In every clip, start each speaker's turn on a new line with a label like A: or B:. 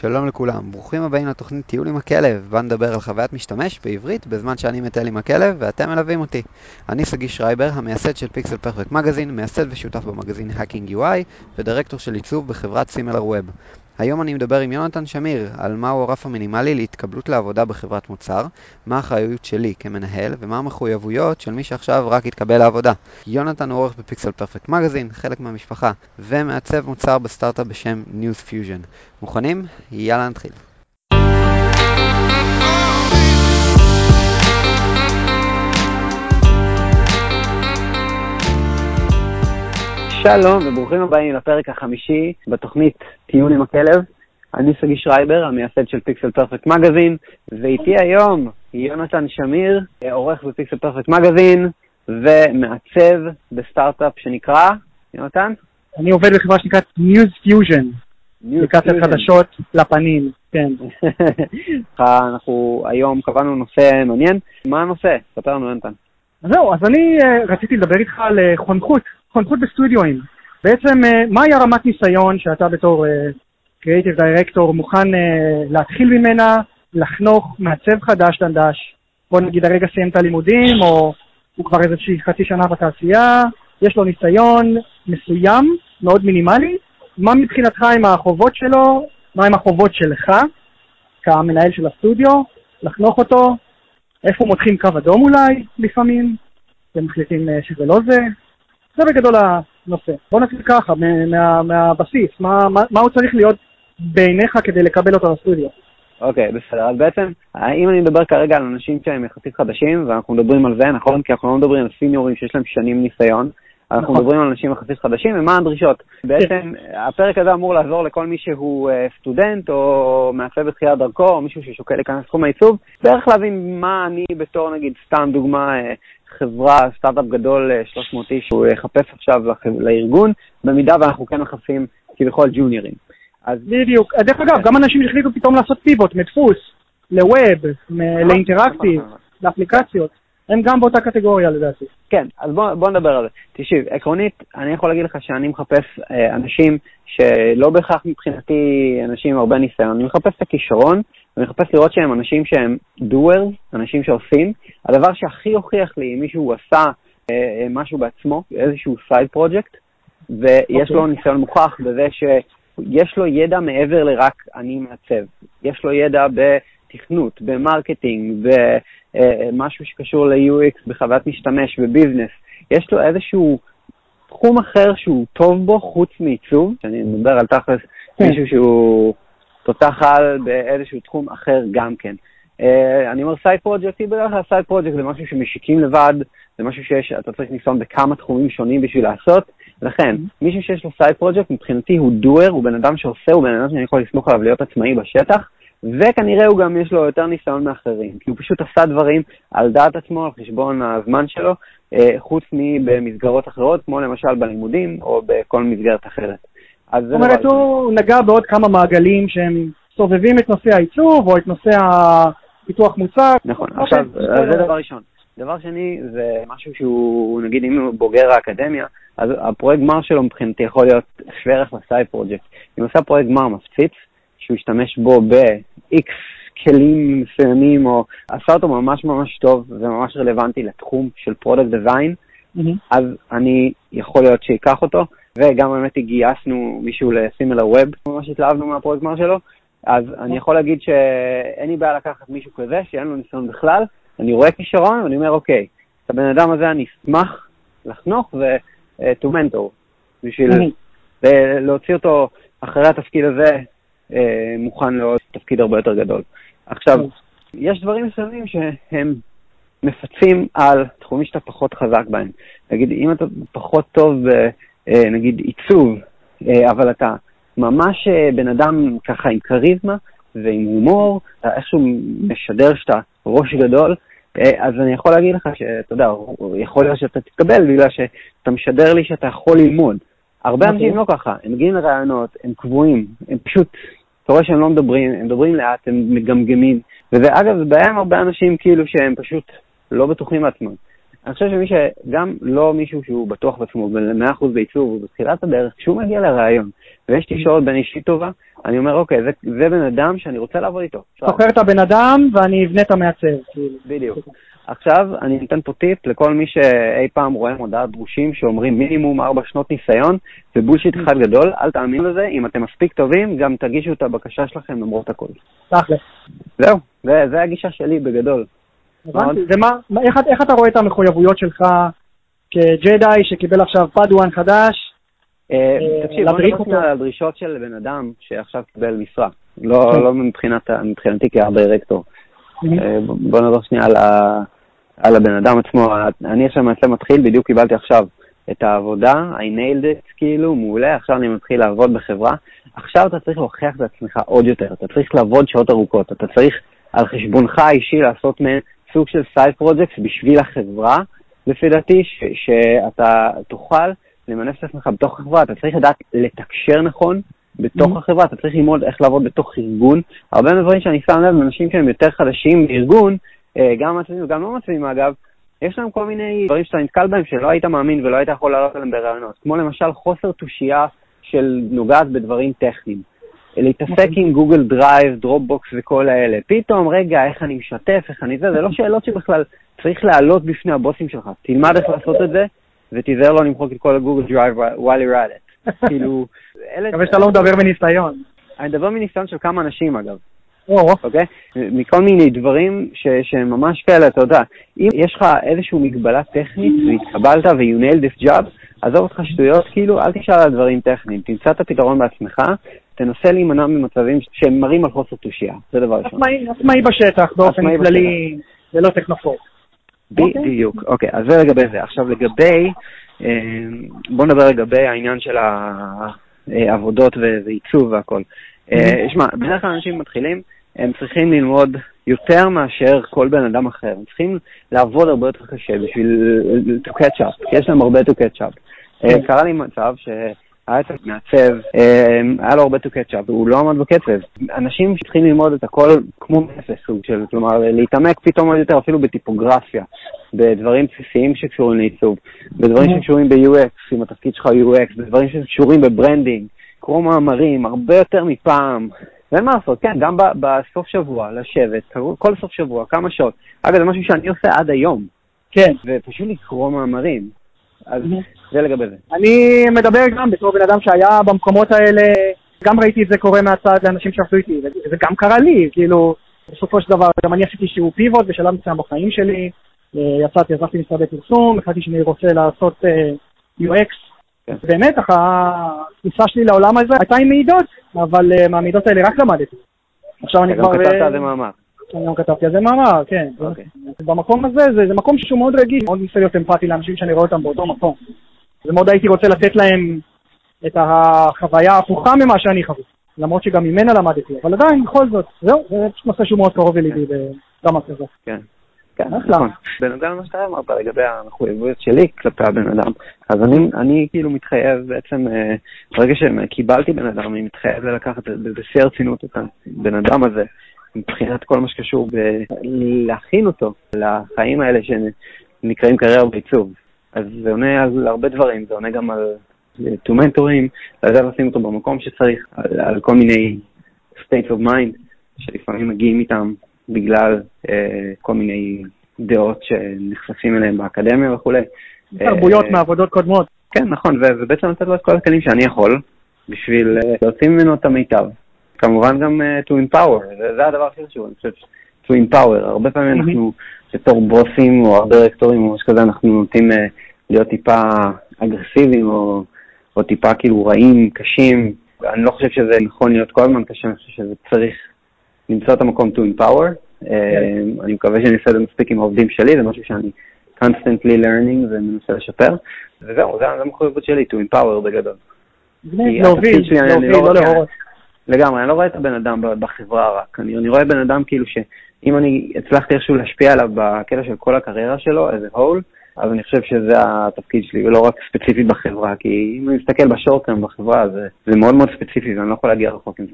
A: שלום לכולם, ברוכים הבאים לתוכנית טיול עם הכלב, בה נדבר על חוויית משתמש בעברית בזמן שאני מטייל עם הכלב ואתם מלווים אותי. אני סגי שרייבר, המייסד של פיקסל פרפקט מגזין, מייסד ושותף במגזין Hacking UI ודירקטור של עיצוב בחברת סימלר ווב. היום אני מדבר עם יונתן שמיר על מהו הרף המינימלי להתקבלות לעבודה בחברת מוצר, מה האחריות שלי כמנהל ומה המחויבויות של מי שעכשיו רק התקבל לעבודה. יונתן הוא עורך בפיקסל פרפקט מגזין, חלק מהמשפחה, ומעצב מוצר בסטארט-אפ בשם News Fusion. מוכנים? יאללה נתחיל. שלום וברוכים הבאים לפרק החמישי בתוכנית טיול עם הכלב. אני סגי שרייבר, המייסד של פיקסל פרפקט מגזין, ואיתי היום יונתן שמיר, עורך בפיקסל פרפקט מגזין ומעצב בסטארט-אפ שנקרא, יונתן?
B: אני עובד בחברה שנקראת News Fusion, אפליקציית חדשות לפנים, כן.
A: אנחנו היום קבענו נושא מעניין. מה הנושא? ספר לנו, יונתן.
B: זהו, אז אני אה, רציתי לדבר איתך על אה, חונכות, חונכות בסטודיואים. בעצם, אה, מהי הרמת ניסיון שאתה בתור קריאיטיב דירקטור מוכן להתחיל ממנה, לחנוך מעצב חדש דנדש, בוא נגיד הרגע סיים את הלימודים, או הוא כבר איזושהי חצי שנה בתעשייה, יש לו ניסיון מסוים, מאוד מינימלי, מה מבחינתך עם החובות שלו, מה עם החובות שלך, כמנהל של הסטודיו, לחנוך אותו, איפה מותחים קו אדום אולי, לפעמים, ומחליטים אה, שזה לא זה. זה בגדול הנושא. בוא נתחיל ככה, מה, מהבסיס, מה, מה, מה הוא צריך להיות בעיניך כדי לקבל אותו לסטודיו.
A: אוקיי, okay, בסדר. אז בעצם, אם אני מדבר כרגע על אנשים שהם יחסית חדשים, ואנחנו מדברים על זה, נכון? כי אנחנו לא מדברים על סיניורים שיש להם שנים ניסיון, אנחנו נכון. מדברים על אנשים יחסית חדשים, ומה הדרישות. בעצם הפרק הזה אמור לעזור לכל מי שהוא אה, סטודנט, או מעצב בתחילת דרכו, או מישהו ששוקל להיכנס לתחום העיצוב, בערך להבין מה אני בתור, נגיד, סתם דוגמה, אה, חברה, סטארט-אפ גדול, 300 אה, איש, שהוא יחפש עכשיו לארגון, במידה ואנחנו כן מחפשים כביכול ג'וניורים.
B: אז... בדיוק. דרך אגב, גם אנשים שהחליטו פתאום לעשות פיבוט מדפוס, לווב, לאינטראקטיב, לאפליקציות. הם גם באותה קטגוריה לדעתי.
A: כן, אז בוא, בוא נדבר על זה. תקשיב, עקרונית, אני יכול להגיד לך שאני מחפש אה, אנשים שלא בהכרח מבחינתי אנשים עם הרבה ניסיון, אני מחפש את הכישרון, ואני מחפש לראות שהם אנשים שהם doers, אנשים שעושים. הדבר שהכי הוכיח לי, אם מישהו עשה אה, אה, משהו בעצמו, איזשהו side project, ויש okay. לו אוקיי. ניסיון מוכח בזה שיש לו ידע מעבר לרק אני מעצב. יש לו ידע בתכנות, ב marketing, ב... אה, משהו שקשור ל-UX בחוויית משתמש, ב business, יש לו איזשהו תחום אחר שהוא טוב בו חוץ מעיצוב, שאני מדבר על תכלס כן. מישהו שהוא תותח על באיזשהו תחום אחר גם כן. Uh, אני אומר side project, בדרך כלל side project זה משהו שמשיקים לבד, זה משהו שיש, אתה צריך ניסיון בכמה תחומים שונים בשביל לעשות, לכן. מישהו שיש לו side project, מבחינתי הוא doer, הוא בן אדם שעושה, הוא בן אדם שאני יכול לסמוך עליו להיות עצמאי בשטח, וכנראה הוא גם יש לו יותר ניסיון מאחרים, כי הוא פשוט עשה דברים על דעת עצמו, על חשבון הזמן שלו, אה, חוץ מבמסגרות אחרות, כמו למשל בלימודים או בכל מסגרת אחרת.
B: זאת אומרת, הוא נגע בעוד כמה מעגלים שהם סובבים את נושא העיצוב או את נושא הפיתוח מוצר.
A: נכון, אוקיי, עכשיו, זה דבר ראשון. דבר שני, זה משהו שהוא, נגיד, אם הוא בוגר האקדמיה, אז הפרויקט גמר שלו מבחינתי יכול להיות שווה ערך ל side project. אם הוא עושה פרויקט גמר מפציץ, שהוא השתמש בו ב-X כלים מסוימים, או עשה אותו ממש ממש טוב וממש רלוונטי לתחום של product design, mm-hmm. אז אני יכול להיות שיקח אותו, וגם באמת גייסנו מישהו לסימילר ווב, ממש התלהבנו מהפרויקט גמר שלו, אז אני יכול להגיד שאין לי בעיה לקחת מישהו כזה, שאין לו ניסיון בכלל, אני רואה כישרון ואני אומר, אוקיי, את הבן אדם הזה אני אשמח לחנוך ו-to mentor, בשביל mm-hmm. להוציא אותו אחרי התפקיד הזה אה, מוכן לעוד תפקיד הרבה יותר גדול. עכשיו, יש דברים מסוימים שהם מפצים על תחומים שאתה פחות חזק בהם. נגיד, אם אתה פחות טוב, אה, נגיד, עיצוב, אה, אבל אתה ממש בן אדם ככה עם כריזמה ועם הומור, אתה איכשהו משדר שאתה ראש גדול, אז אני יכול להגיד לך שאתה יודע, יכול להיות שאתה תתקבל בגלל שאתה משדר לי שאתה יכול ללמוד. הרבה אנשים אוקיי. לא ככה, הם מגיעים לרעיונות, הם קבועים, הם פשוט, אתה רואה שהם לא מדברים, הם מדברים לאט, הם מגמגמים, וזה אגב, זה בעיה עם הרבה אנשים כאילו שהם פשוט לא בטוחים מעצמם. אני חושב שמי שגם לא מישהו שהוא בטוח בעצמו ב-100% בעיצוב, הוא בתחילת הדרך, כשהוא מגיע לראיון ויש תקשורת בין אישית טובה, אני אומר, אוקיי, זה, זה בן אדם שאני רוצה לעבוד איתו.
B: סוחר את הבן אדם ואני אבנה את המעצב. כאילו.
A: בדיוק. עכשיו, אני אתן פה טיפ לכל מי שאי פעם רואה מודעת דרושים שאומרים מינימום 4 שנות ניסיון, זה בולשיט אחד גדול, אל תאמין לזה, אם אתם מספיק טובים, גם תגישו את הבקשה שלכם למרות הכל.
B: תכל'ס.
A: זהו, זה, זה הגישה שלי בגדול.
B: הבנתי. ומה, מה- איך, איך אתה רואה את המחויבויות שלך כג'די שקיבל עכשיו פדואן חדש?
A: אה,
B: אה,
A: תקשיב, בוא נדבר. שנייה על הדרישות של בן אדם שעכשיו קיבל משרה. לא
B: כן.
A: לא מבחינת- מבחינתי כארט-דירקטור. אה, בוא נדבר שנייה על, הבן אדם עצמו. אני עכשיו מעצב מתחיל, בדיוק קיבלתי עכשיו את העבודה, I nailed it, כאילו, מעולה, עכשיו אני מתחיל לעבוד בחברה. עכשיו אתה צריך להוכיח את עצמך עוד יותר, אתה צריך לעבוד שעות ארוכות, אתה צריך על חשבונך האישי לעשות מעין סוג של side project בשביל החברה, לפי דעתי, ש, שאתה תוכל למנף את עצמך בתוך החברה, אתה צריך לדעת לתקשר נכון בתוך
B: Mhm.
A: החברה, אתה צריך ללמוד איך לעבוד בתוך ארגון. הרבה מהדברים שאני שם לב, אנשים שהם יותר חדשים בארגון, אה, גם מעצבים וגם לא מעצבים אגב, יש להם כל מיני דברים שאתה נתקל בהם שלא היית מאמין ולא היית יכול לעלות עליהם ברעיונות, כמו למשל חוסר תושייה שנוגעת בדברים טכניים. להתעסק עם גוגל דרייב, דרופבוקס וכל האלה. פתאום, רגע, איך אני משתף, איך אני זה, זה לא שאלות שבכלל צריך להעלות בפני הבוסים שלך. תלמד איך לעשות את זה, ותיזהר לא למחוק את כל הגוגל דרייב while you're at it. כאילו, אלה...
B: מקווה שאתה לא מדבר מניסיון.
A: אני מדבר מניסיון של כמה אנשים, אגב.
B: או,
A: אוקיי? מכל מיני דברים שהם ממש כאלה, אתה יודע, אם יש לך איזושהי מגבלה טכנית והתקבלת ו-you nailed this job, עזוב אותך שטויות, כאילו, אל תשאל על דברים טכניים, תמצא את הפתרון בעצמך, תנסה להימנע ממצבים שהם מראים על חוסר תושייה, זה דבר ראשון.
B: עצמאי בשטח באופן כללי, ללא טכנופור. אוקיי.
A: בדיוק, אוקיי, אז זה לגבי זה. עכשיו לגבי, אה, בוא נדבר לגבי העניין של העבודות ו- ועיצוב והכל. אה, שמע, בדרך כלל אנשים מתחילים, הם צריכים ללמוד יותר מאשר כל בן אדם אחר. הם צריכים לעבוד הרבה יותר קשה בשביל to catch up, כי יש להם הרבה to catch up. אה, קרה לי מצב שהיה אצל מעצב, אה, היה לו הרבה catch up, והוא לא עמד בקצב. אנשים שצריכים ללמוד את הכל כמו מאפס סוג של, כלומר, להתעמק פתאום עוד יותר אפילו בטיפוגרפיה, בדברים בסיסיים שקשורים לעיצוב, בדברים. שקשורים ב-UX, אם התפקיד שלך הוא UX, בדברים שקשורים ב branding, קרוא מאמרים, הרבה יותר מפעם. ואין מה לעשות, כן, גם בסוף שבוע, לשבת, כל סוף שבוע, כמה שעות. אגב, זה משהו שאני עושה עד היום,
B: כן.
A: ופשוט לקרוא מאמרים. אז. זה לגבי זה.
B: אני מדבר גם בתור בן אדם שהיה במקומות האלה, גם ראיתי את זה קורה מהצד לאנשים שעבדו איתי, וזה גם קרה לי, כאילו, בסופו של דבר, גם אני עשיתי שיעור פיבוט בשלב מסוים בחיים שלי, אה, יצאתי, עזבתי משרדי פרסום, החלטתי שאני רוצה לעשות אה, UX.
A: כן.
B: באמת, אך הכניסה שלי לעולם הזה הייתה עם מעידות, אבל אה, מהמעידות האלה רק למדתי. עכשיו אני
A: אתה גם
B: כבר...
A: כתבת על זה מאמר.
B: אני גם כתבתי על זה מאמר, כן.
A: אוקיי.
B: במקום הזה, זה, זה מקום שהוא מאוד רגיש, מאוד ניסה להיות אמפתי לאנשים שאני רואה אותם באותו מקום. ומאוד הייתי רוצה לתת להם את החוויה ההפוכה ממה שאני חווה, למרות שגם ממנה למדתי, אבל עדיין, בכל זאת, זהו, זה פשוט נושא שהוא מאוד קרוב לליבי ברמה כזאת.
A: כן. כן,
B: אחלה.
A: נכון. בנוגע למה שאתה אמרת לגבי המחויבויות שלי כלפי הבן אדם, אז אני, אני כאילו מתחייב בעצם, אה, ברגע שקיבלתי בן אדם, אני מתחייב לקחת בשיא הרצינות את הבן אדם הזה, מבחינת כל מה שקשור בלהכין אותו לחיים האלה שנקראים קריירה בעיצוב. אז זה עונה על הרבה דברים, זה עונה גם על to mentoring, לדעת לשים אותו במקום שצריך, על, על כל מיני states of mind שלפעמים מגיעים איתם בגלל אה, כל מיני דעות שנחשפים אליהם באקדמיה וכולי.
B: תרבויות
A: אה,
B: מעבודות קודמות.
A: כן, נכון, ו- ובעצם לתת לו את כל הכלים שאני יכול בשביל אה, להוציא ממנו את המיטב. כמובן גם אה, to empower, זה, זה הדבר הכי חשוב, אני חושב, ש- to empower. הרבה פעמים
B: Mhm.
A: אנחנו, בתור בוסים או דירקטורים או משהו כזה, אנחנו נוטים אה, להיות טיפה אגרסיביים או, או טיפה כאילו רעים, קשים. אני לא חושב שזה נכון להיות כל הזמן קשה, אני חושב שזה צריך למצוא את המקום to empower. אה, אני מקווה שאני אעשה את זה מספיק עם העובדים שלי, זה משהו שאני constantly learning ומנסה לשפר. וזהו, זה זה המחויבות שלי, to empower בגדול.
B: להוביל, להוביל,
A: לא
B: לא להורות.
A: לגמרי, אני לא רואה את הבן אדם בחברה רק, אני, אני רואה בן אדם כאילו שאם אני הצלחתי איכשהו להשפיע עליו בקטע של כל הקריירה שלו, as a whole, אז אני חושב שזה התפקיד שלי, ולא רק ספציפית בחברה, כי אם אני מסתכל בשורט בחברה, זה, זה מאוד מאוד ספציפי ואני לא יכול להגיע רחוק עם זה.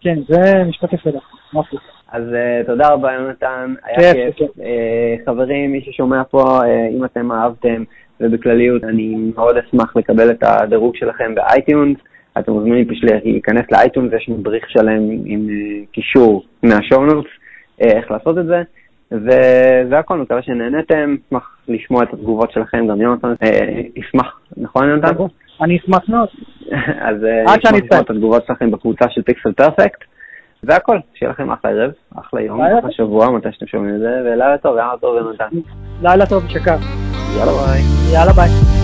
B: כן, זה משפט יפה לך, מפליג.
A: אז uh, תודה רבה, יונתן. היה
B: כיף,
A: כיף. Uh, חברים, מי ששומע פה, uh, אם אתם אהבתם, ובכלליות, אני מאוד אשמח לקבל את הדירוג שלכם באייטיונס. אתם מוזמנים פשוט להיכנס לאייטיונס, יש מדריך שלם עם uh, קישור מה show notes, uh, איך לעשות את זה. וזה הכל, מקווה שנהנתם, אשמח לשמוע את התגובות שלכם, גם יונתן uh, ישמח, נכון יונתן?
B: אני אשמח מאוד.
A: אז אה,
B: שאני
A: נשמח לשמוע. את התגובות שלכם בקבוצה של פיקסל פרפקט. זה הכל, שיהיה לכם אחלה ערב, אחלה יום, אחלה שבוע, מתי שאתם שומעים את זה, ולילה טוב, יאללה טוב ונתן.
B: לילה טוב ושקר.
A: יאללה ביי.
B: יאללה ביי.